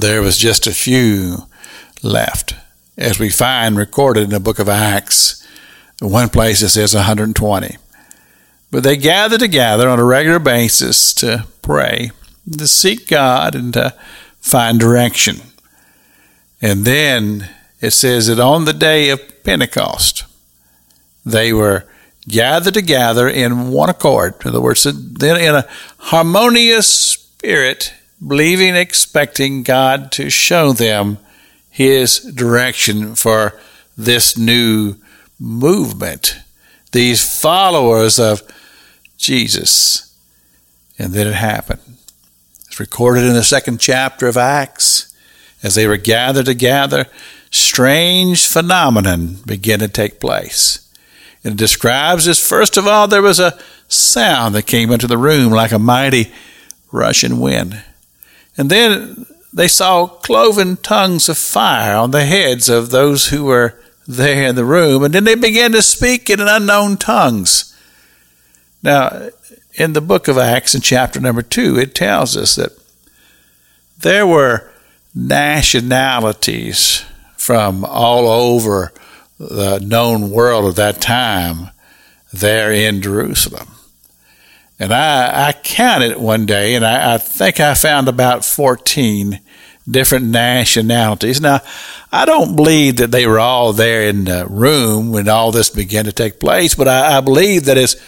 there was just a few left. As we find recorded in the book of Acts, one place it says 120. But they gathered together on a regular basis to pray, to seek God, and to find direction. And then it says that on the day of Pentecost, they were gathered together in one accord. In other words, in a harmonious spirit, believing, expecting God to show them His direction for this new movement, these followers of Jesus. And then it happened. It's recorded in the second chapter of Acts. As they were gathered together, strange phenomenon began to take place. And it describes this first of all, there was a sound that came into the room like a mighty rushing wind. And then they saw cloven tongues of fire on the heads of those who were there in the room. And then they began to speak in unknown tongues. Now, in the book of Acts, in chapter number two, it tells us that there were nationalities from all over the known world of that time there in Jerusalem. And I, I counted one day, and I, I think I found about 14 different nationalities. Now, I don't believe that they were all there in the room when all this began to take place, but I, I believe that as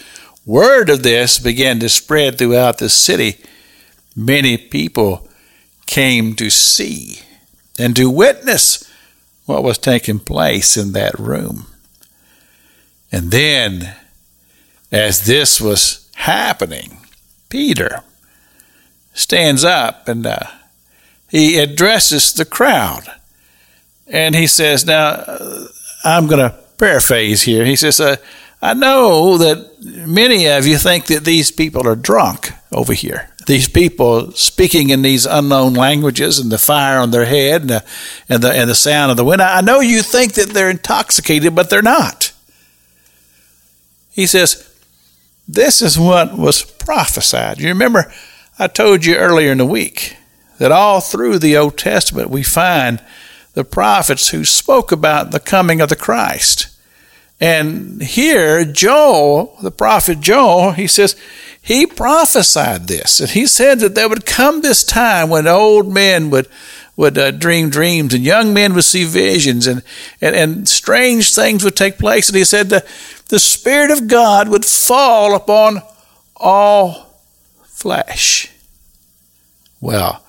word of this began to spread throughout the city, many people came to see and to witness what was taking place in that room. And then, as this was happening, Peter stands up and uh, he addresses the crowd. And he says, Now, uh, I'm going to paraphrase here. He says, uh, I know that many of you think that these people are drunk over here these people speaking in these unknown languages and the fire on their head and the, and the, and the sound of the wind. I know you think that they're intoxicated, but they're not. He says, This is what was prophesied. You remember, I told you earlier in the week that all through the Old Testament we find the prophets who spoke about the coming of the Christ. And here, Joel, the prophet Joel, he says, he prophesied this. And he said that there would come this time when old men would would uh, dream dreams and young men would see visions and, and, and strange things would take place. And he said the, the Spirit of God would fall upon all flesh. Well,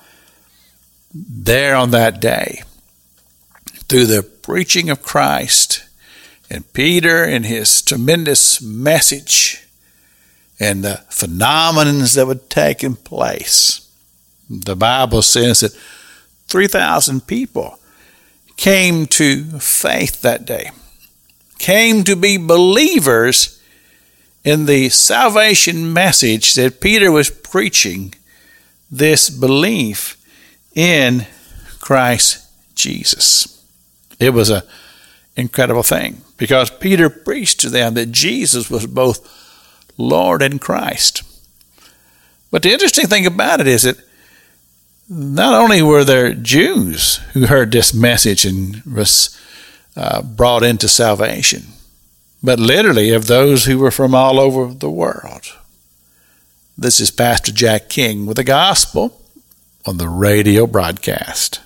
there on that day, through the preaching of Christ and Peter and his tremendous message, and the phenomenons that take in place. The Bible says that 3,000 people came to faith that day, came to be believers in the salvation message that Peter was preaching, this belief in Christ Jesus. It was an incredible thing because Peter preached to them that Jesus was both Lord and Christ. But the interesting thing about it is that not only were there Jews who heard this message and was uh, brought into salvation, but literally of those who were from all over the world. This is Pastor Jack King with the gospel on the radio broadcast.